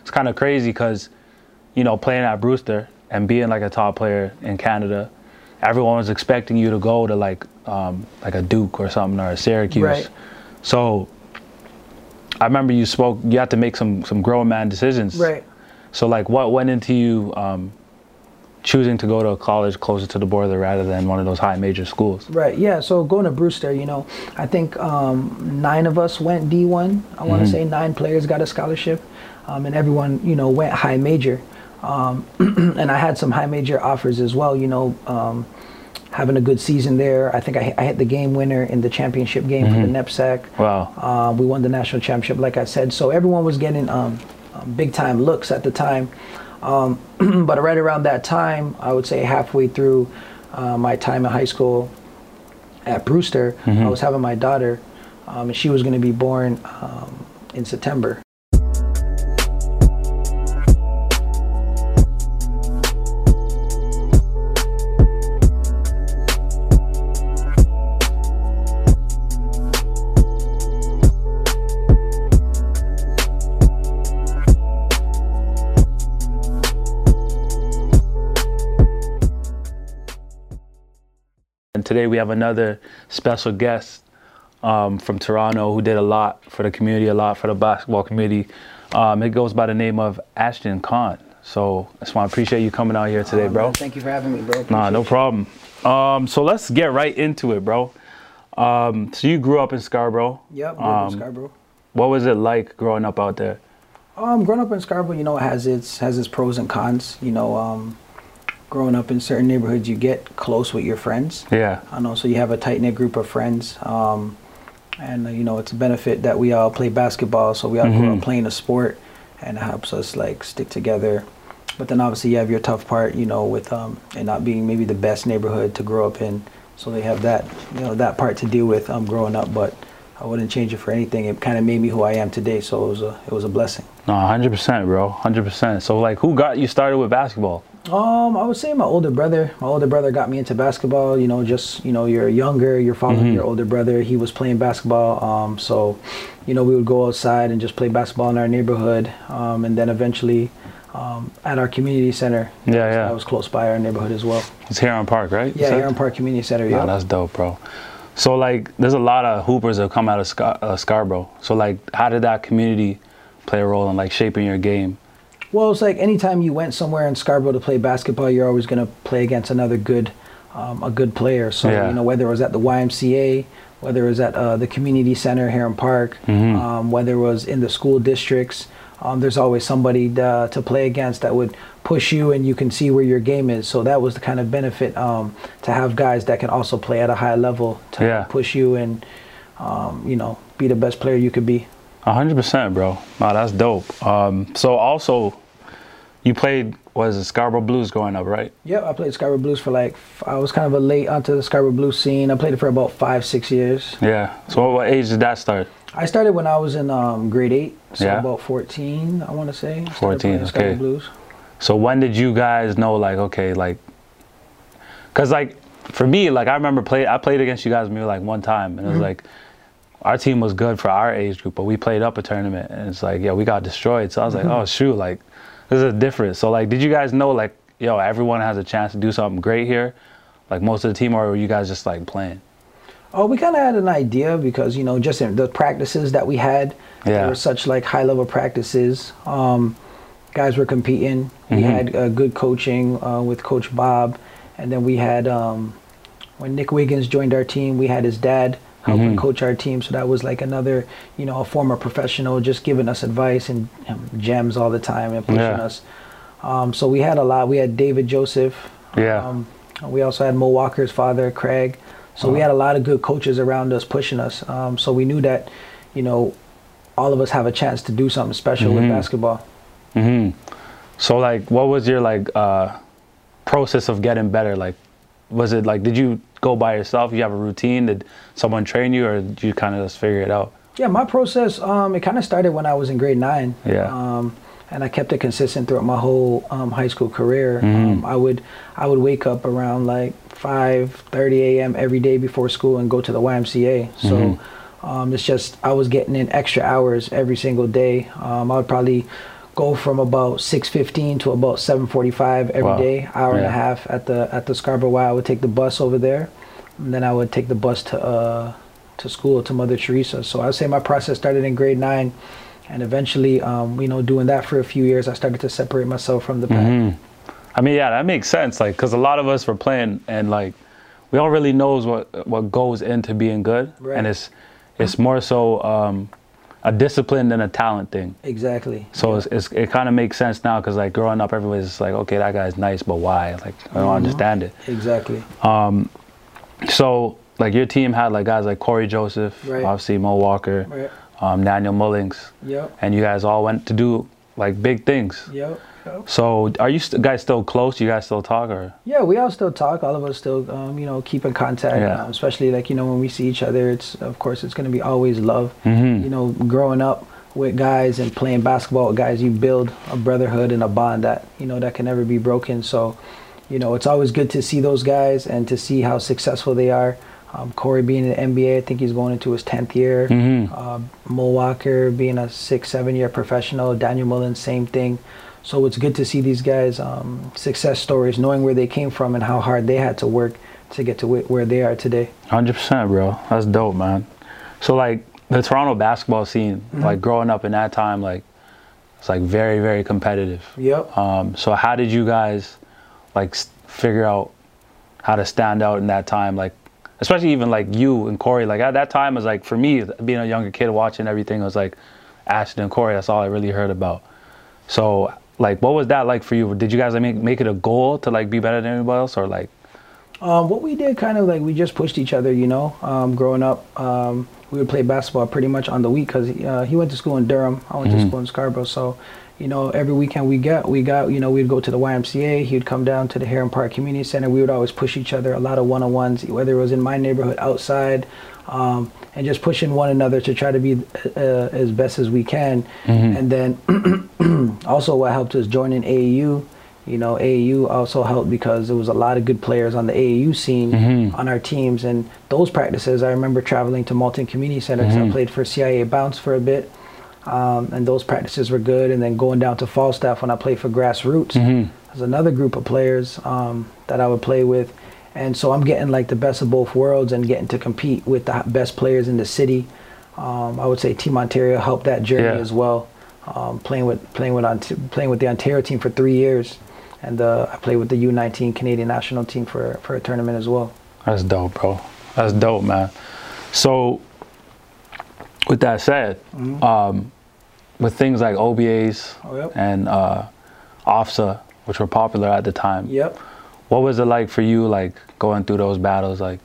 it's kind of crazy because, you know, playing at Brewster and being like a top player in Canada, everyone was expecting you to go to like um, like a Duke or something or a Syracuse. Right. So I remember you spoke. You had to make some some grown man decisions. Right. So like, what went into you um, choosing to go to a college closer to the border rather than one of those high major schools? Right. Yeah. So going to Brewster, you know, I think um, nine of us went D1. I want to say nine players got a scholarship, um, and everyone, you know, went high major. Um, and I had some high major offers as well. You know, um, having a good season there. I think I, hit- I hit the game winner in the championship game for the NEPSAC. Wow. Uh, we won the national championship, like I said. So everyone was getting um, big time looks at the time. Um, but right around that time, I would say halfway through uh, my time in high school at Brewster, I was having my daughter, um, and she was going to be born um, in September. Today we have another special guest um, from Toronto who did a lot for the community, a lot for the basketball community. Um, it goes by the name of Ashton Khan. So I just want to appreciate you coming out here today, Uh, bro. man, thank you for having me, bro. Nah, no problem. Um, so let's get right into it, bro. Um, so you grew up in Scarborough. Yep, grew up in Um, Scarborough. What was it like growing up out there? Um, growing up in Scarborough, you know, has its has its pros and cons. You know, um, growing up in certain neighborhoods, you get close with your friends. Yeah. I know, so you have a tight knit group of friends, um, and uh, you know, it's a benefit that we all play basketball, so we all grow up playing a sport, and it helps us like stick together. But then obviously you have your tough part, you know, with um, it not being maybe the best neighborhood to grow up in, so they have that, you know, that part to deal with um, growing up. But I wouldn't change it for anything. It kind of made me who I am today, so it was a it was a blessing. No, 100%, bro. 100%. So, like, who got you started with basketball? Um, I would say my older brother. My older brother got me into basketball. You know, just you know, you're younger, you're following your older brother. He was playing basketball. Um, so, you know, we would go outside and just play basketball in our neighborhood. Um, and then eventually, um, at our community center. Yeah, yeah. That was close by our neighborhood as well. It's Heron Park, right? Yeah? Heron Park Community Center. Yeah. that's dope, bro. So, like, there's a lot of hoopers that come out of Scar- uh, Scarborough. So, like, how did that community play a role in, like, shaping your game? Well, it's like anytime you went somewhere in Scarborough to play basketball, you're always going to play against another good, um, a good player. So Yeah. you know whether it was at the YMCA, whether it was at uh, the community center Heron Park, Mm-hmm. um, whether it was in the school districts, um, there's always somebody to, to play against that would push you, and you can see where your game is. So that was the kind of benefit um, to have guys that can also play at a high level to Yeah. push you and um, you know be the best player you could be. A hundred percent, bro. Wow, that's dope. Um, so also, you played was it Scarborough Blues growing up, right? Yep, I played Scarborough Blues for like I was kind of a late onto the Scarborough Blues scene. I played it for about five, six years. Yeah. So what, what age did that start? I started when I was in um, grade eight, so Yeah. about fourteen, I want to say. 14, playing Scarborough okay. Blues. So when did you guys know, like, okay, like, cause like for me, like I remember play I played against you guys maybe like one time, and it was like our team was good for our age group, but we played up a tournament, and it's like, yeah, we got destroyed. So I was like, oh shoot, like this is different. So like, did you guys know like, yo, everyone has a chance to do something great here, like most of the team, or were you guys just like playing? Oh, we kind of had an idea because you know just in the practices that we had, Yeah. they were such like high level practices. Um, guys were competing. We Mhm. had uh, good coaching uh, with Coach Bob, and then we had um, when Nick Wiggins joined our team, we had his dad helping Mhm. coach our team. So that was like another, you know, a former professional just giving us advice and um, gems all the time and pushing Yeah. us. Um, so we had a lot. We had David Joseph. Yeah. Um, we also had Mo Walker's father, Craig. So we Uh-huh. had a lot of good coaches around us pushing us. Um, so we knew that, you know, all of us have a chance to do something special with Mhm. basketball. hmm So like, what was your like uh, process of getting better? Like, was it like, did you go by yourself? You have a routine? Did someone train you, or did you kind of just figure it out? Yeah, my process, um, it kind of started when I was in grade nine. Yeah. Um, and I kept it consistent throughout my whole um, high school career. Mhm. Um, I would I would wake up around like 5:30 a.m. every day before school and go to the YMCA. So Mhm. um, it's just I was getting in extra hours every single day. Um, I would probably go from about 6:15 to about 7:45 every Wow. day, hour and a half at the at the Scarborough Y. I would take the bus over there, and then I would take the bus to uh, to school to Mother Teresa. So I'd say my process started in grade nine, and eventually, um, you know, doing that for a few years, I started to separate myself from the pack. Mm-hmm. I mean, yeah, that makes sense. Like, cause a lot of us were playing, and like, we all really knows what what goes into being good, Right. and it's it's more so um, a discipline than a talent thing. Exactly. So it's, it's, it kind of makes sense now, cause like growing up, everybody's like, okay, that guy's nice, but why? Like, I don't understand it. Exactly. So like your team had like guys like Cory Joseph, Right. obviously Mo Walker, Right. um, Daniel Mullings, Yep. and you guys all went to do like big things. Yep. So are you st- guys still close? You guys still talk or? Yeah, we all still talk. All of us still, um, you know, keep in contact. Yeah. um, especially like you know when we see each other. It's of course it's going to be always love. Mhm. You know, growing up with guys and playing basketball with guys, you build a brotherhood and a bond that you know that can never be broken. So, you know, it's always good to see those guys and to see how successful they are. Um, Cory being in the NBA, I think he's going into his tenth year. Mhm. Uh, Mo Walker being a six, seven year professional. Daniel Mullen, same thing. So it's good to see these guys' um, success stories, knowing where they came from and how hard they had to work to get to where they are today. Hundred percent, bro. That's dope, man. So like the Toronto basketball scene, Mm-hmm. like growing up in that time, like it's like very, very competitive. Yep. Um, so how did you guys like figure out how to stand out in that time? Like, especially even like you and Cory. Like at that time, it was like for me being a younger kid watching everything it was like Ashton and Cory. That's all I really heard about. So like, what was that like for you? Did you guys like, make make it a goal to like be better than anybody else, or like? Um, what we did kind of like we just pushed each other, you know. Um, growing up, um, we would play basketball pretty much on the week because uh, he went to school in Durham, I went to school in Scarborough. So, you know, every weekend we got we got you know we'd go to the YMCA. He'd come down to the Heron Park Community Center. We would always push each other. A lot of one on ones, whether it was in my neighborhood, outside, um, and just pushing one another to try to be uh, as best as we can. And then also what helped us joining AAU. You know, AAU also helped because there was a lot of good players on the AAU scene on our teams, and those practices. I remember traveling to Malton Community Center because I played for CIA Bounce for a bit, um, and those practices were good. And then going down to Falstaff when I played for Grassroots, there's another group of players um, that I would play with, and so I'm getting like the best of both worlds and getting to compete with the best players in the city. Um, I would say Team Ontario helped that journey Yeah. as well. Um, playing with playing with Ont- playing with the Ontario team for three years, and uh, I played with the U19 Canadian national team for for a tournament as well. That's dope, bro. That's dope, man. So, with that said, um, with things like OBAs Oh, yep. and uh, OFSAA, which were popular at the time, Yep. what was it like for you, like going through those battles? Like,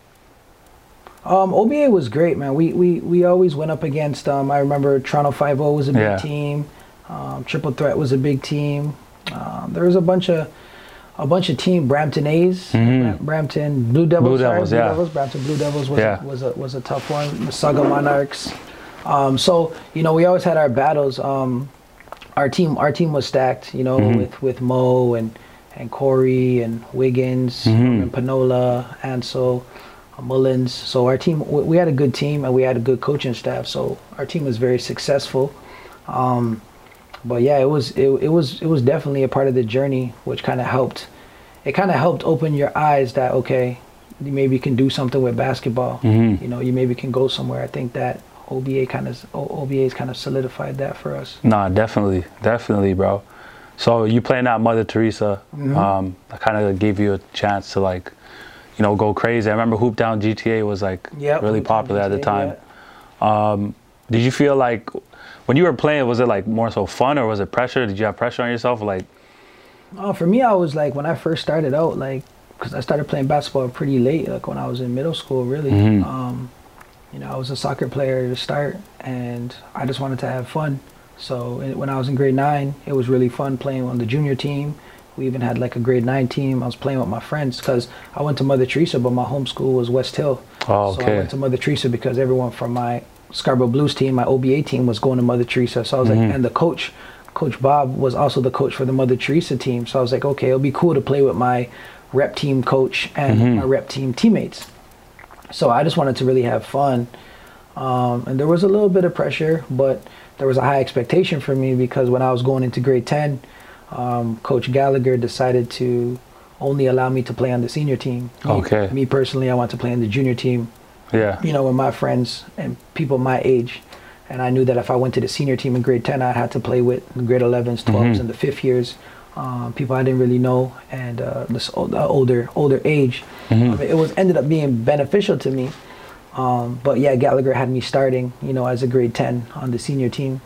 Um, OBA was great, man. We we, we always went up against. Um, I remember Toronto Five O was a big Yeah. team. Um, Triple Threat was a big team. Um, there was a bunch of a bunch of team. Brampton A's, Mhm. Brampton Blue Devils. Blue sorry, Devils, Blue yeah. Devils. Brampton Blue Devils was Yeah. a, was a was a tough one. Mississauga Monarchs. Um, so you know we always had our battles. Um, our team our team was stacked. You know Mhm. with with Mo and and Cory and Wiggins Mhm. and Panola and so. Mullings. So our team, we we had a good team and we had a good coaching staff. So our team was very successful. Um, but yeah, it was it, it was it was definitely a part of the journey, which kind of helped. It kind of helped open your eyes that okay, you maybe can do something with basketball. Mhm. You know, you maybe can go somewhere. I think that OBA kind of OBA's kind of solidified that for us. nah, definitely, definitely, bro. So you playing at Mother Teresa, Mhm. um, that kind of gave you a chance to like, you know, go crazy. I remember Hoop Down GTA was like Yep, really popular at the time. yeah. Um, did you feel like when you were playing, was it like more so fun or was it pressure? Did you have pressure on yourself? Like, Oh, for me, I was like when I first started out, like because I started playing basketball pretty late, like when I was in middle school, really. Mhm. Um, you know, I was a soccer player to start, and I just wanted to have fun. So it- when I was in grade nine, it was really fun playing on the junior team. We even had like a grade nine team. I was playing with my friends because I went to Mother Teresa, but my home school was West Hill. oh, okay. So I went to Mother Teresa because everyone from my Scarborough Blues team, my OBA team, was going to Mother Teresa. So I was Mhm. like, and the coach, Coach Bob, was also the coach for the Mother Teresa team. So I was like, okay, it'll be cool to play with my rep team coach and Mhm. my rep team teammates. So I just wanted to really have fun. Um, and there was a little bit of pressure, but there was a high expectation for me because when I was going into grade 10, um, Coach Gallagher decided to only allow me to play on the senior team. Me- Okay. Me, personally, I want to play on the junior team, Yeah. you know, with my friends and people my age. And I knew that if I went to the senior team in grade 10, I had to play with the grade 11s, 12s, Mhm. and the fifth years. Um, people I didn't really know, and uh, this o- the older older age, Mhm. I mean, it was ended up being beneficial to me. Um, but yeah, Gallagher had me starting, you know, as a grade 10 on the senior team.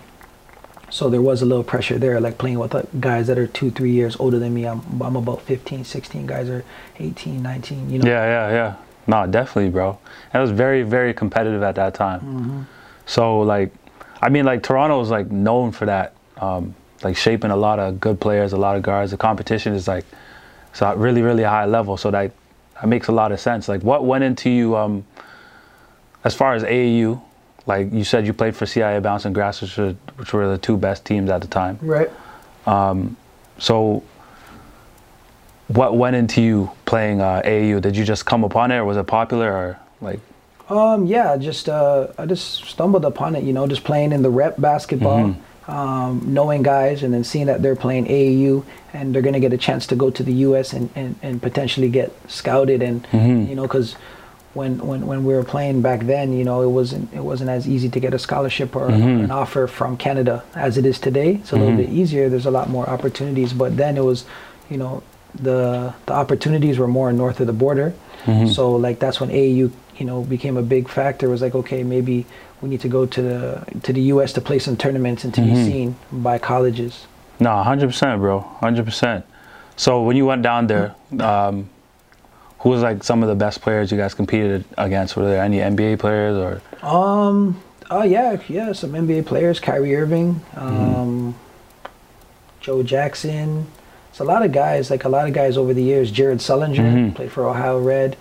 So there was a little pressure there, like playing with uh, guys that are two, three years older than me. I'm, I'm about 15, 16. Guys are 18, 19, you know. Yeah, yeah, yeah. No, definitely, bro. And it was very, very competitive at that time. Mm-hmm. So like, I mean, like Toronto is like known for that, um, like shaping a lot of good players, a lot of guards. The competition is like, it's at really, really high level. So that that makes a lot of sense. Like, what went into you, um, as far as AAU? Like you said, you played for CIA Bounce and Grass, which were, which were the two best teams at the time. Right. Um, so, what went into you playing uh, AAU? Did you just come upon it, or was it popular, or like? Um, yeah, just uh, I just stumbled upon it, you know, just playing in the rep basketball, um, knowing guys, and then seeing that they're playing AAU and they're gonna get a chance to go to the U.S. and, and, and potentially get scouted, and Mhm. you know, because when, when when we were playing back then, you know, it wasn't it wasn't as easy to get a scholarship or Mhm. an offer from Canada as it is today. It's a little Mhm. bit easier. There's a lot more opportunities, but then it was, you know, the the opportunities were more north of the border. Mhm. So like that's when AAU, you know, became a big factor. It was like, okay, maybe we need to go to the to the US to play some tournaments and to be Mhm. seen by colleges. No, hundred percent, bro, hundred percent. So when you went down there, um, who was like some of the best players you guys competed against? Were there any NBA players or? Um oh yeah, yeah, some NBA players, Kyrie Irving, um Joe Jackson. It's a lot of guys, like a lot of guys over the years. Jared Sullinger Mhm. played for Ohio Red.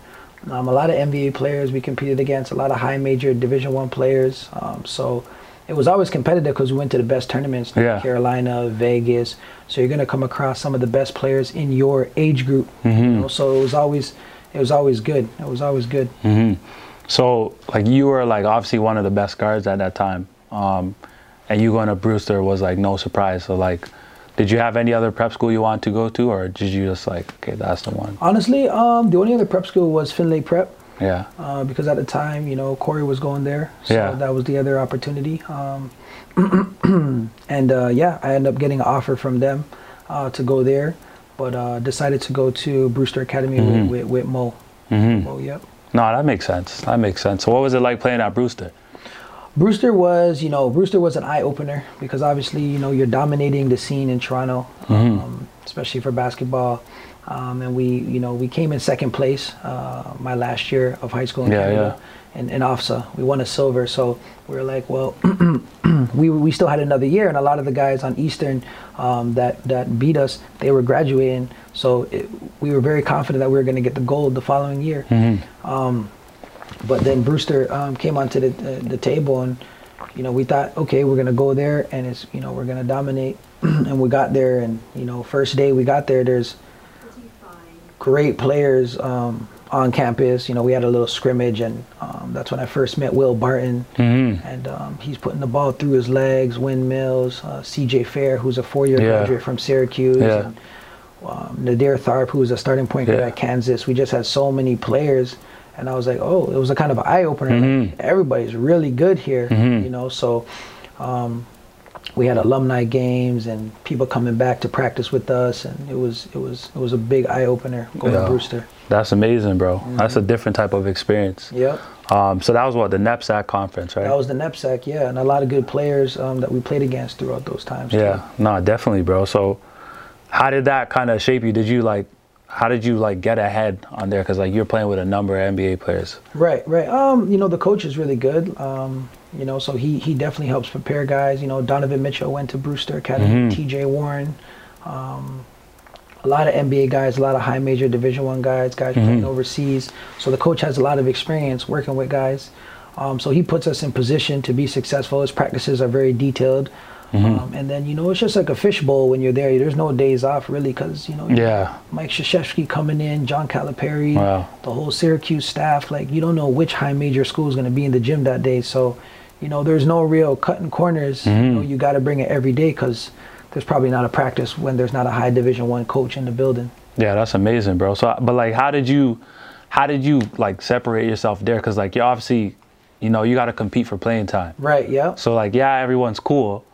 Um, a lot of NBA players we competed against. A lot of high major Division One players. Um, so it was always competitive because we went to the best tournaments, Yeah. Carolina, Vegas. So you're gonna come across some of the best players in your age group. You Mhm. know, so it was always, it was always good. It was always good. hmm So like you were like obviously one of the best guards at that time, um, and you going to Brewster was like no surprise. So like, did you have any other prep school you wanted to go to, or did you just like okay that's the one? Honestly, um, the only other prep school was Findlay Prep. Yeah. uh, because at the time, you know, Cory was going there, so Yeah. that was the other opportunity. Um, and uh, yeah, I ended up getting an offer from them uh, to go there, but uh, decided to go to Brewster Academy Mhm. with, with, with Mo. hmm Mo, yep. No, that makes sense. That makes sense. So what was it like playing at Brewster? Brewster was, you know, Brewster was an eye opener because obviously, you know, you're dominating the scene in Toronto, Mhm. um, especially for basketball. Um, and we, you know, we came in second place uh, my last year of high school in Yeah, Canada in, in OFSAA. We won a silver, so we were like, well, we we still had another year, and a lot of the guys on Eastern um, that that beat us, they were graduating, so it, we were very confident that we were going to get the gold the following year. Um, but then Brewster um, came onto the, the the table, and you know we thought, okay, we're gonna go there, and it's you know we're gonna dominate, and we got there, and you know first day we got there, there's great players um, on campus. You know we had a little scrimmage, and um, that's when I first met Will Barton, hmm and um, he's putting the ball through his legs, windmills. Uh, C.J. Fair, who's a four-year Yeah. graduate from Syracuse. Yeah. And, um, Naadir Tharpe, who was a starting point guard Yeah. at Kansas. We just had so many players, and I was like, oh, it was a kind of eye opener. Mhm. everybody's really good here, Mhm. you know. So um, we had alumni games and people coming back to practice with us, and it was it was it was a big eye opener going Yeah. to Brewster. That's amazing, bro. That's a different type of experience. Yep. Um, so that was what the NEPSAC conference, right? That was the NEPSAC, yeah, and a lot of good players um, that we played against throughout those times. Yeah, no, definitely, bro. So, how did that kind of shape you? Did you like, how did you like get ahead on there? Because like you're playing with a number of NBA players. Right, right. Um, you know, the coach is really good. Um, you know, so he he definitely helps prepare guys. You know, Donovan Mitchell went to Brewster Academy. Mhm. T.J. Warren, um, a lot of NBA guys, a lot of high major Division One guys, guys playing Mhm. overseas. So the coach has a lot of experience working with guys. Um, so he puts us in position to be successful. His practices are very detailed. Mm-hmm. Um, and then you know it's just like a fishbowl when you're there. There's no days off really because you know Yeah. Mike Krzyzewski coming in, John Calipari, Wow. the whole Syracuse staff. Like you don't know which high major school is going to be in the gym that day. So, you know, there's no real cutting corners. You know, you got to bring it every day because there's probably not a practice when there's not a high Division One coach in the building. Yeah, that's amazing, bro. So, but like, how did you, how did you like separate yourself there? Because like, you obviously, you know, you got to compete for playing time. Right. Yeah. So like, yeah, everyone's cool,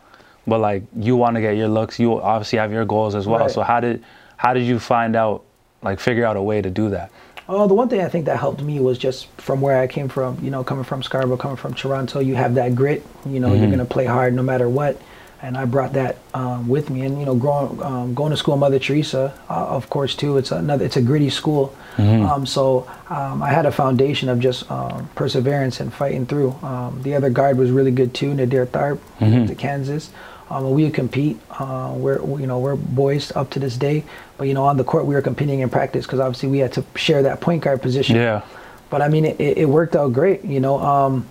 but like, you want to get your looks. You obviously have your goals as well. Right. So how did, how did you find out, like, figure out a way to do that? Oh, the one thing I think that helped me was just from where I came from. You know, coming from Scarborough, coming from Toronto, you have that grit. You know, you're gonna play hard no matter what. And I brought that um, with me. And you know, growing, um, going to school, Mother Teresa, uh, of course, too. It's another. It's a gritty school. Um, so um, I had a foundation of just um, perseverance and fighting through. Um, the other guard was really good too, Naadir Tharpe, to Kansas. Um, we would compete. Uh, we're you know we're boys up to this day, but you know on the court we were competing in practice because obviously we had to share that point guard position. Yeah. But I mean it, it worked out great. You know, um,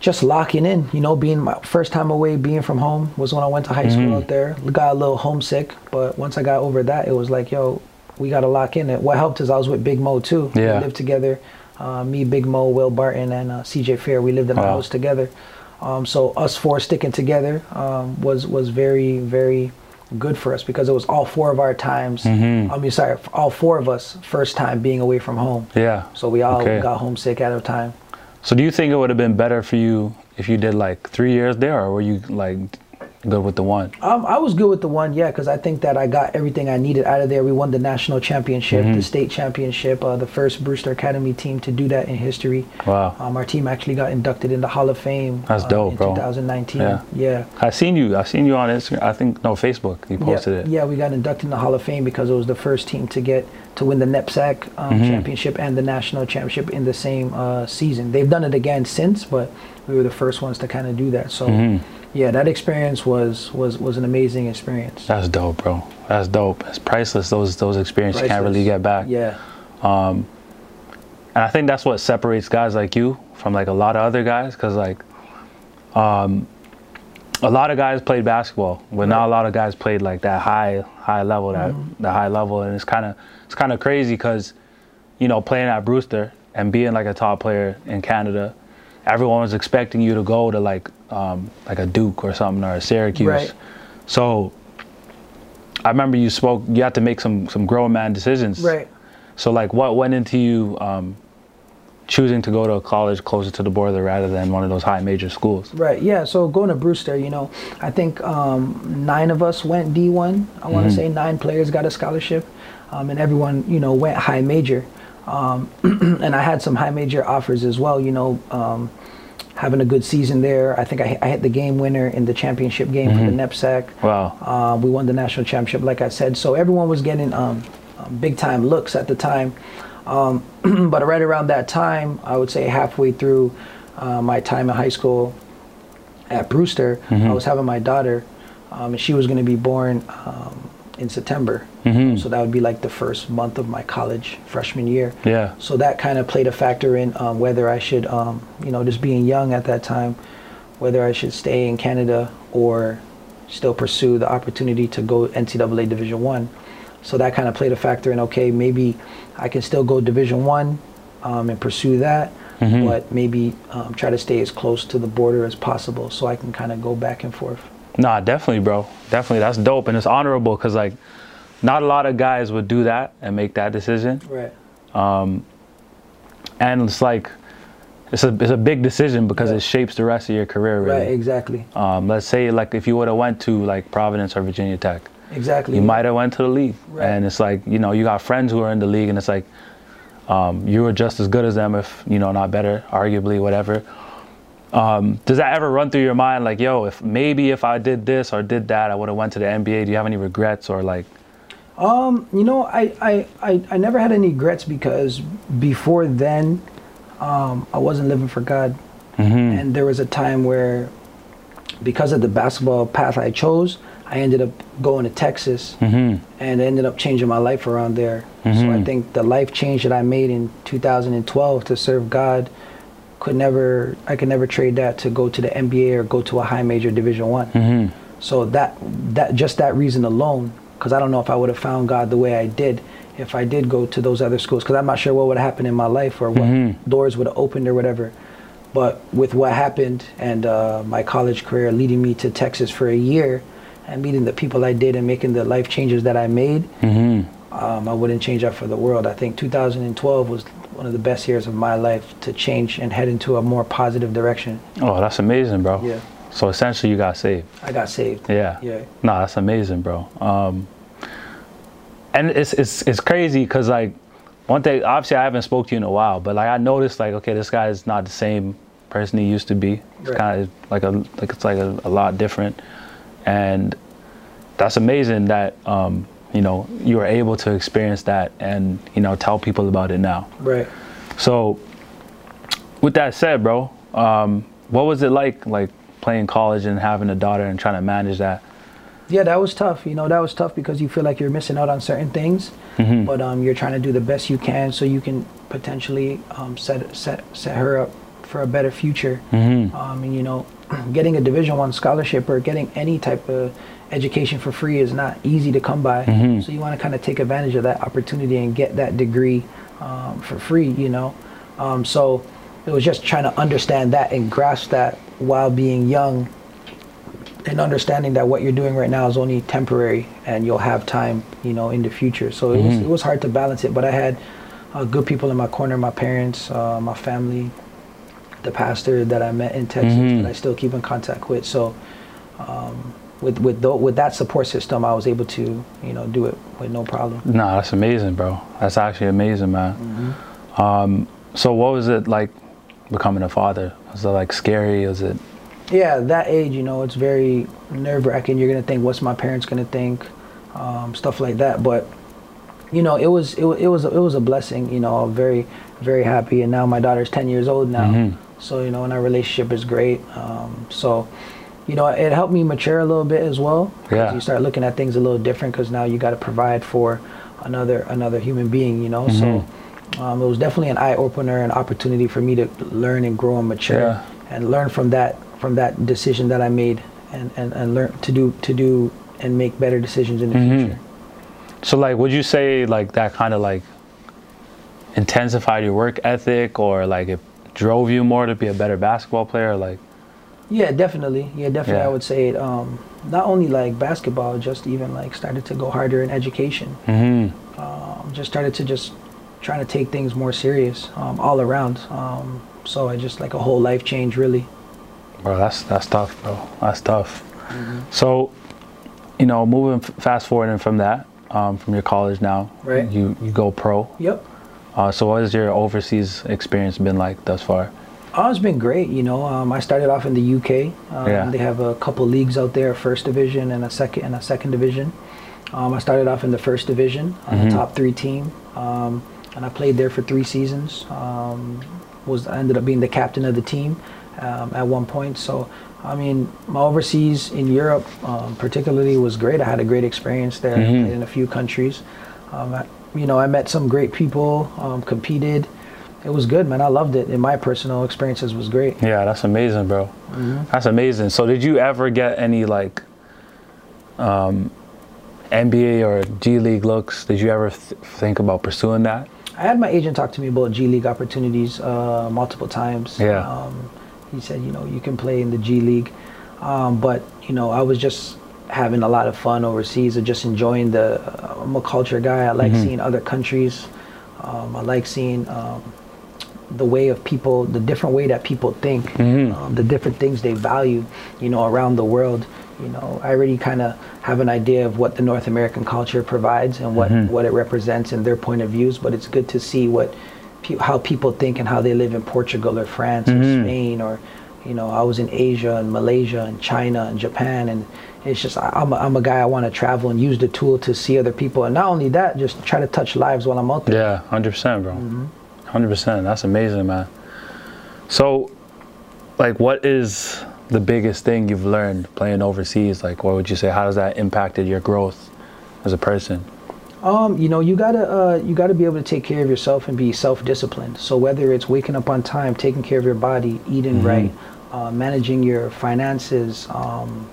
just locking in. You know, being my first time away, being from home was when I went to high school out there. Got a little homesick, but once I got over that, it was like, yo, we got to lock in. It. What helped is I was with Big Mo too. Yeah. We lived together. Uh, me, Big Mo, Will Barton, and uh, CJ Fair. We lived in a Wow. house together. Um, so us four sticking together um, was was very very good for us because it was all four of our times. Mm-hmm. I mean, sorry, all four of us first time being away from home. Yeah. So we all Okay. got homesick at a time. So do you think it would have been better for you if you did like three years there, or were you like good with the one? Um, I was good with the one, yeah, because I think that I got everything I needed out of there. We won the national championship, Mm-hmm. the state championship, uh, the first Brewster Academy team to do that in history. Wow. Um, our team actually got inducted in the Hall of Fame. That's uh, dope, in bro. 2019. Yeah. yeah. I seen you. I seen you on Instagram. I think no Facebook. You posted yeah, it. Yeah, we got inducted in the Hall of Fame because it was the first team to get to win the NEPSAC um, Mm-hmm. championship and the national championship in the same uh, season. They've done it again since, but we were the first ones to kind of do that. So, Mm-hmm. Yeah, that experience was was was an amazing experience. That's dope, bro. That's dope. It's priceless. Those those experiences you can't really get back. Yeah, And I think that's what separates guys like you from like a lot of other guys, because like, um, a lot of guys played basketball, but not a lot of guys played like that high high level, that Mm-hmm. the high level, and it's kind of it's kind of crazy because, you know, playing at Brewster and being like a top player in Canada, everyone was expecting you to go to like um, like a Duke or something or a Syracuse. Right. So. I remember you spoke. You had to make some some grown man decisions. right. So like, what went into you um, choosing to go to a college closer to the border rather than one of those high major schools? Right. Yeah. So going to Brewster, you know, I think um, nine of us went D1. I want to say nine players got a scholarship, um, and everyone, you know, went high major. Um, and I had some high major offers as well. You know, um, having a good season there. I think I, hit- I hit the game winner in the championship game for the NEPSAC. Wow. Uh, we won the national championship, like I said. So everyone was getting um, um, big time looks at the time. Um, but right around that time, I would say halfway through uh, my time in high school at Brewster, I was having my daughter, um, and she was going to be born um, in September. So that would be like the first month of my college freshman year. Yeah. So that kind of played a factor in um, whether I should, um, you know, just being young at that time, whether I should stay in Canada or still pursue the opportunity to go NCAA Division One. So that kind of played a factor in okay, maybe I can still go Division One um, and pursue that, but maybe um, try to stay as close to the border as possible so I can kind of go back and forth. Nah, definitely, bro. Definitely, that's dope and it's honorable because like, not a lot of guys would do that and make that decision. Right. And it's like, it's a it's a big decision because Yeah. it shapes the rest of your career. Really. Right. Exactly. Um, let's say like if you would have went to like Providence or Virginia Tech, Exactly. you might have went to the league Right. and it's like you know you got friends who are in the league and it's like um, you were just as good as them if you know not better arguably whatever um, does that ever run through your mind like yo if maybe if i did this or did that i would have went to the nba do you have any regrets or like Um, you know, I, I, I, I never had any regrets because before then, um, I wasn't living for God. And there was a time where, because of the basketball path I chose, I ended up going to Texas and it ended up changing my life around there. So I think the life change that I made in 2012 to serve God could never, I could never trade that to go to the NBA or go to a high major Division One. So that that just that reason alone, because I don't know if I would have found God the way I did if I did go to those other schools, because I'm not sure what would have happened in my life or what doors would have opened or whatever. but with what happened and uh, my college career leading me to Texas for a year, and meeting the people I did and making the life changes that I made, Mm-hmm. um, I wouldn't change that for the world. I think 2012 was one of the best years of my life to change and head into a more positive direction. Oh, that's amazing, bro. Yeah, So essentially, you got saved. I got saved. Yeah. Yeah. No, that's amazing, bro. Um, and it's it's it's crazy because like one thing, obviously, I haven't spoke to you in a while, but like I noticed, like okay, this guy is not the same person he used to be. It's Right. kind of like a like it's like a, a lot different, and that's amazing that um, you know you were able to experience that and you know tell people about it now. Right. So, with that said, bro, um, what was it like, like playing college and having a daughter and trying to manage that? Yeah, that was tough. You know, that was tough because you feel like you're missing out on certain things, Mhm. but um, you're trying to do the best you can so you can potentially um, set set set her up for a better future. Mhm. Um, and you know, getting a Division One scholarship or getting any type of education for free is not easy to come by. Mhm. So you want to kind of take advantage of that opportunity and get that degree um, for free. You know, um, so it was just trying to understand that and grasp that while being young and understanding that what you're doing right now is only temporary and you'll have time, you know, in the future. So it was Mhm. it was hard to balance it, but I had uh, good people in my corner, my parents, uh, my family, the pastor that I met in Texas Mhm. that I still keep in contact with. So um, with with with that support system, I was able to you know do it with no problem. Nah, that's amazing, bro. That's actually amazing, man. Mm-hmm. Um, so what was it like becoming a father? Was it like scary? Was it? Yeah, that age, you know, it's very nerve wracking. You're gonna think, what's my parents gonna think, um, stuff like that. But you know, it was it, it was it was a blessing. You know, very very happy. And now my daughter's 10 years old now, Mhm. so you know, and our relationship is great. Um, so. You know, it helped me mature a little bit as well. Yeah. You start looking at things a little different because now you got to provide for another another human being. You know, so um, it was definitely an eye opener, an opportunity for me to learn and grow and mature Yeah. and learn from that from that decision that I made and, and, and learn to do to do and make better decisions in the Mhm. future. So like, would you say like that kind of like intensified your work ethic, or like it drove you more to be a better basketball player? Like, Yeah, definitely. Yeah, definitely. Yeah. I would say it. Um, not only like basketball, just even like started to go harder in education. hmm Um, just started to just trying to take things more serious um, all around. Um, so I just like a whole life change really. bro, that's that's tough, bro. That's tough. So, you know, moving f- fast forwarding from that, um, from your college now, Right. You you go pro. Yep. Uh, so, what has your overseas experience been like thus far? Oh, it's been great. You know, um, I started off in the UK. Um, Yeah. They have a couple leagues out there, first division and a second and a second division. Um, I started off in the first division on Mhm. the top three team, um, and I played there for three seasons. Um, was I ended up being the captain of the team um, at one point. So, I mean, my overseas in Europe, um, particularly, was great. I had a great experience there Mhm. in a few countries. Um, I, you know, I met some great people, um, competed. It was good, man. I loved it. And my personal experiences was great. Yeah, that's amazing, bro. That's amazing. So, did you ever get any like um, NBA or G League looks? Did you ever th- think about pursuing that? I had my agent talk to me about G League opportunities uh, multiple times. Yeah. Um, he said, you know, you can play in the G League, um, but you know, I was just having a lot of fun overseas, or just enjoying the. I'm a culture guy. I like Mhm. seeing other countries. Um, I like seeing um, the way of people, the different way that people think, Mhm. um, the different things they value, you know, around the world. You know, I already kind of have an idea of what the North American culture provides and what, Mhm. what it represents and their point of views, but it's good to see what pe- how people think and how they live in Portugal or France or Mhm. Spain or you know I was in Asia and Malaysia and China and Japan and it's just I'm a, I'm a guy I want to travel and use the tool to see other people and not only that just try to touch lives while I'm out there. Yeah, hundred percent, bro. 100 percent. That's amazing, man. So, like, what is the biggest thing you've learned playing overseas? Like, what would you say? How has that impacted your growth as a person? Um, you know, you gotta uh, you gotta be able to take care of yourself and be self-disciplined. So whether it's waking up on time, taking care of your body, eating Mhm. right, uh, managing your finances, um,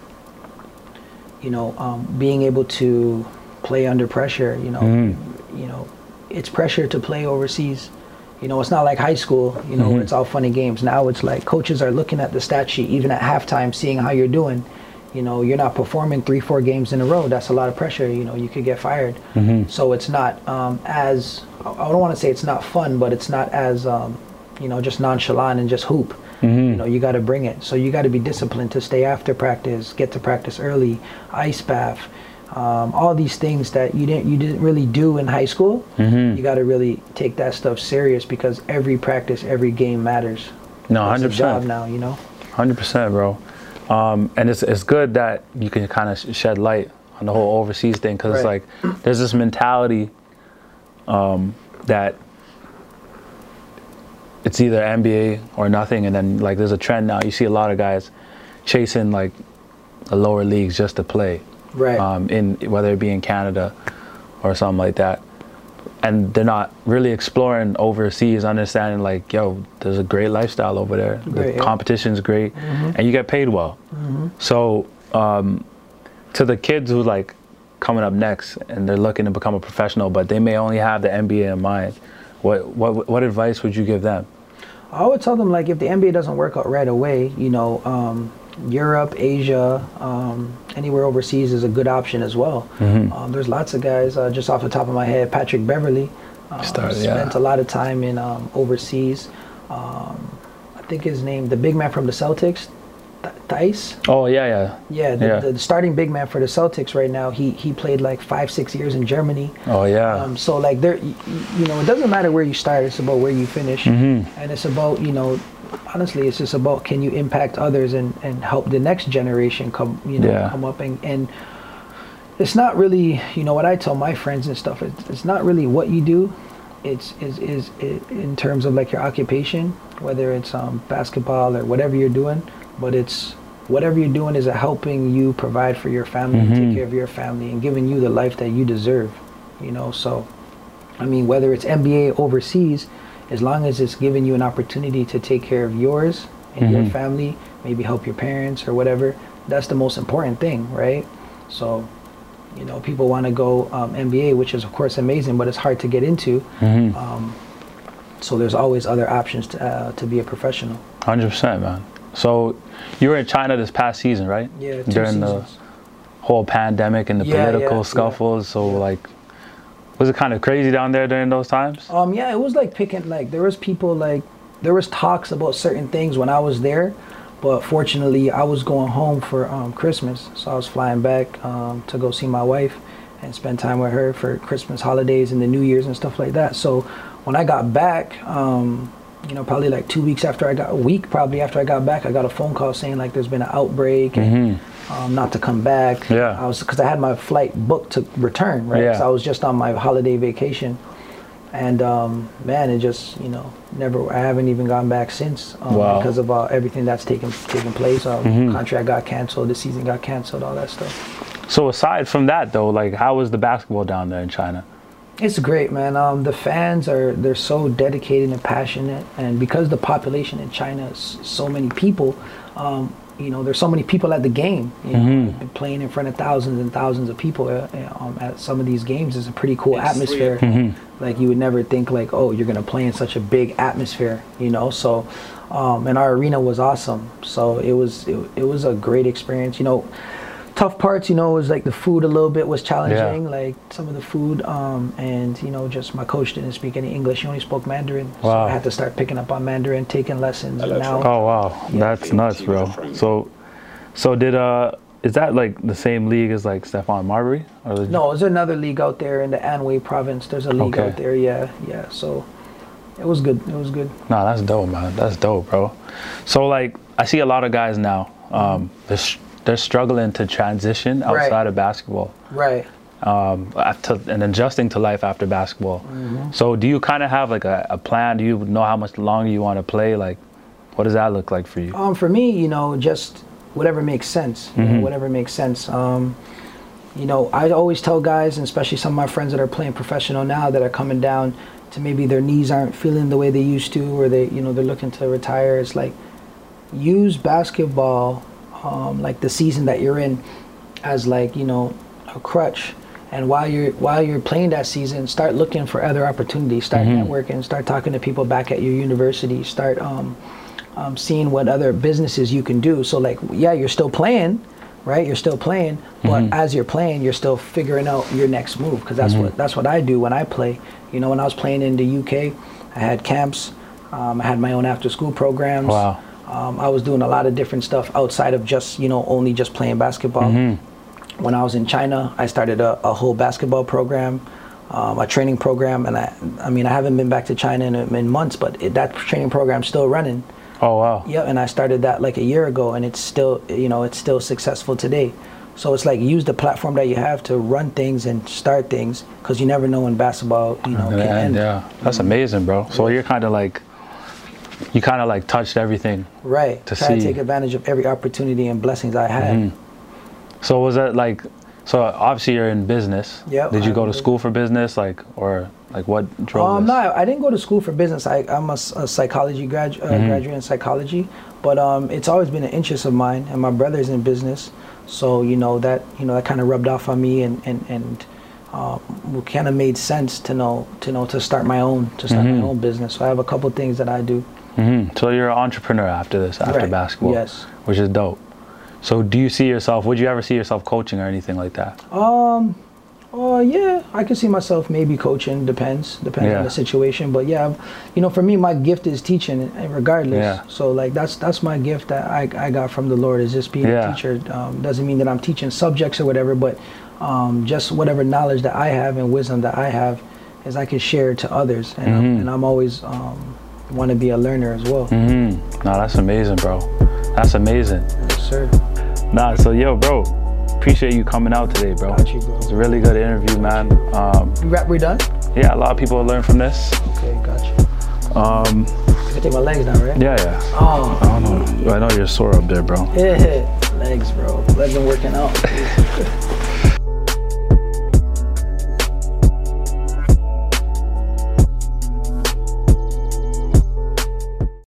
you know, um, being able to play under pressure. You know, Mhm. you know, it's pressure to play overseas. You know, it's not like high school. You know, where it's all fun and games. Now it's like coaches are looking at the stat sheet even at halftime, seeing how you're doing. You know, you're not performing three, four games in a row. That's a lot of pressure. You know, you could get fired. So it's not um, as I don't want to say it's not fun, but it's not as um, you know just nonchalant and just hoop. You know, you got to bring it. So you got to be disciplined to stay after practice, get to practice early, ice bath, um, all these things that you didn't you didn't really do in high school. You got to really take that stuff serious because every practice, every game matters. No, It's hundred percent. now. You know. Hundred percent, bro. Um, and it's it's good that you can kind of shed light on the whole overseas thing because it's Right. like there's this mentality um, that it's either NBA or nothing, and then like there's a trend now. You see a lot of guys chasing like the lower leagues just to play, Right. um, in whether it be in Canada or something like that. And they're not really exploring overseas, understanding like, yo, there's a great lifestyle over there. Great, the yeah. Mm-hmm. competition's great, and you get paid well. Mhm. So, um, to the kids who like coming up next and they're looking to become a professional, but they may only have the NBA in mind. What what what advice would you give them? I would tell them like if the NBA doesn't work out right away, you know, um, Europe, Asia, um, anywhere overseas is a good option as well. Mm-hmm. Um, there's lots of guys uh, just off the top of my head. Patrick Beverley Started, yeah. spent a lot of time in um, overseas. Um, I think his name, the big man from the Celtics, Th- Theis. Oh yeah, yeah. Yeah, the, Yeah. the starting big man for the Celtics right now. He he played like five six years in Germany. Oh yeah. Um, so like there, you, you know, it doesn't matter where you start. It's about where you finish, Mm-hmm. and it's about you know, honestly, it's just about can you impact others and and help the next generation come you know Yeah. come up and and. It's not really, you know, what I tell my friends and stuff. It's, it's not really what you do. It's is is i in terms of like your occupation, whether it's um, basketball or whatever you're doing. But it's whatever you're doing is a helping you provide for your family, and take care of your family, and giving you the life that you deserve. You know, so I mean, whether it's NBA overseas, as long as it's giving you an opportunity to take care of yours and your family, maybe help your parents or whatever, that's the most important thing, right? So, you know, people want to go um, NBA, which is of course amazing, but it's hard to get into. Um, so there's always other options to, uh, to be a professional. Hundred percent, man. So you were in China this past season, right? Yeah, During the whole pandemic and the Yeah, political yeah, scuffles. So yeah. like, was it kind of crazy down there during those times? Um, yeah, it was like picking like there was people like there was talks about certain things when I was there, but fortunately I was going home for um, Christmas, so I was flying back um, to go see my wife and spend time with her for Christmas holidays and the New Year's and stuff like that. So when I got back, um, you know, probably like two weeks after I got a week probably after I got back, I got a phone call saying like there's been an outbreak and um, not to come back. Yeah. I was because I had my flight booked to return, right? Yeah. So I was just on my holiday vacation and um, man, it just you know never. I haven't even gone back since um, Wow. because of uh, everything that's taken taken place. Um, Mm-hmm. Contract got canceled, the season got canceled, all that stuff. So aside from that though, like how was the basketball down there in China? It's great, man. Um, the fans are they're so dedicated and passionate, and because the population in China is so many people, um, you know, there's so many people at the game. You know, Mm-hmm. Been playing in front of thousands and thousands of people uh, um, at some of these games is a pretty cool It's atmosphere. Mm-hmm. Like you would never think like, oh, you're gonna play in such a big atmosphere, you know. So, um, and our arena was awesome. So it was it, it was a great experience. You know, tough parts, you know, was like the food a little bit was challenging. Like some of the food, um, and you know, just my coach didn't speak any English. He only spoke Mandarin, so I had to start picking up on Mandarin, taking lessons. Hello, now, Oh wow, that's nuts, bro. So, so did uh, is that like the same league as like Stephon Marbury? Or did- no, there's another league out there in the Anhui province. There's a league Okay. out there. Yeah, yeah. So it was good. It was good. No, that's dope, man. That's dope, bro. So like, I see a lot of guys now. Um, they're s- they're struggling to transition Right. outside of basketball. Right. um, and adjusting to life after basketball. Mm-hmm. So, do you kind of have like a, a plan? Do you know how much longer you want to play? Like, what does that look like for you? Um, for me, you know, just whatever makes sense. Mm-hmm. know, whatever makes sense. Um, you know, I always tell guys, and especially some of my friends that are playing professional now, that are coming down to maybe their knees aren't feeling the way they used to, or they, you know, they're looking to retire. It's like use basketball, um, like the season that you're in, as like you know a crutch, And while you're while you're playing that season, start looking for other opportunities. Start networking. Start talking to people back at your university. Start um, um, seeing what other businesses you can do. So like, yeah, you're still playing, right? You're still playing, but as you're playing, you're still figuring out your next move because that's what that's what I do when I play. You know, when I was playing in the UK, I had camps. Um, I had my own after-school programs. Wow. Um, I was doing a lot of different stuff outside of just you know only just playing basketball. When I was in China, I started a, a whole basketball program, um, a training program, and I I mean I haven't been back to China in, in months, but it, that training program's still running. Oh wow. Yeah, and I started that like a year ago, and it's still you know it's still successful today. So it's like use the platform that you have to run things and start things because you never know when basketball you know can Yeah, end. yeah. That's amazing, bro. So you're kind of like, you kind of like touched everything. Right. To Try to take advantage of every opportunity and blessings I had. So was that like, so obviously you're in business. Yep, Did you I'm go to school for business, like, or like what drove Um, this? no, I didn't go to school for business. I, I'm a, psychology grad, uh, Mm-hmm. graduate in psychology, but um, it's always been an interest of mine. And my brother's in business, so you know that you know that kind of rubbed off on me, and and and um, kind of made sense to know to know to start my own to start Mm-hmm. my own business. So I have a couple things that I do. Hmm So you're an entrepreneur after this, after Right. basketball. Yes. Which is dope. So do you see yourself? Would you ever see yourself coaching or anything like that? Um, uh, yeah, I can see myself maybe coaching. Depends, depends Yeah. on the situation. But yeah, you know, for me, my gift is teaching, regardless. Yeah. So like that's that's my gift that I, I got from the Lord is just being Yeah. a teacher. Um, doesn't mean that I'm teaching subjects or whatever, but um, just whatever knowledge that I have and wisdom that I have, is I can share to others, and I'm, Mm-hmm. and I'm always um, want to be a learner as well. hmm No, that's amazing, bro. That's amazing. Yes, sir. Nah, so yo, bro, appreciate you coming out today, bro. Got you, bro. It's a really good interview, man. Um, We wrap. We done? yeah, a lot of people will learn from this. Okay, got you. Um, I can take my legs down, right? yeah, yeah. Oh, I don't know. I know you're sore up there, bro. yeah. Legs, bro. Legs been working out.